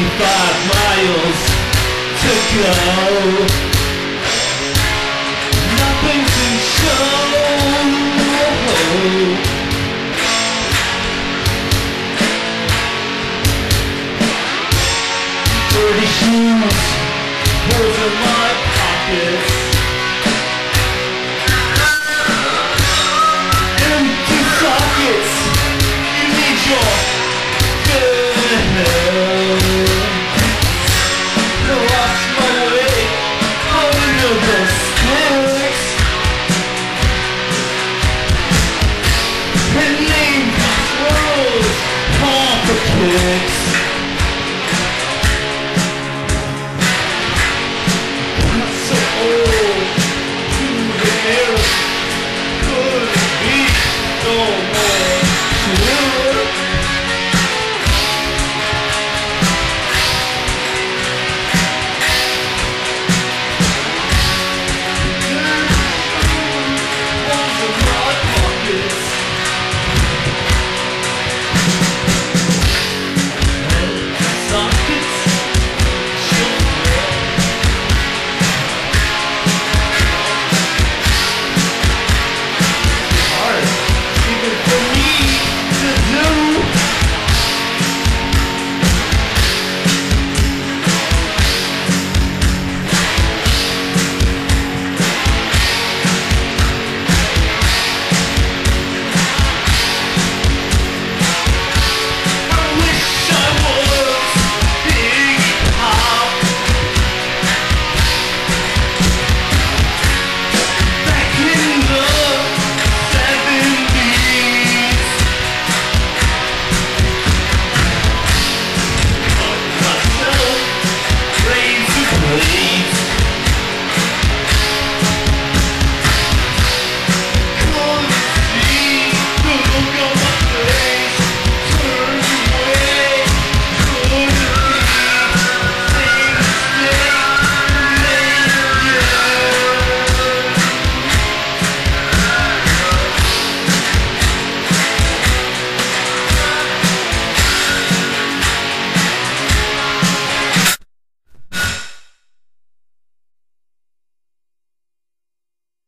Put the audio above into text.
25 miles to go. Nothing to show. Dirty shoes, holes in my pockets. good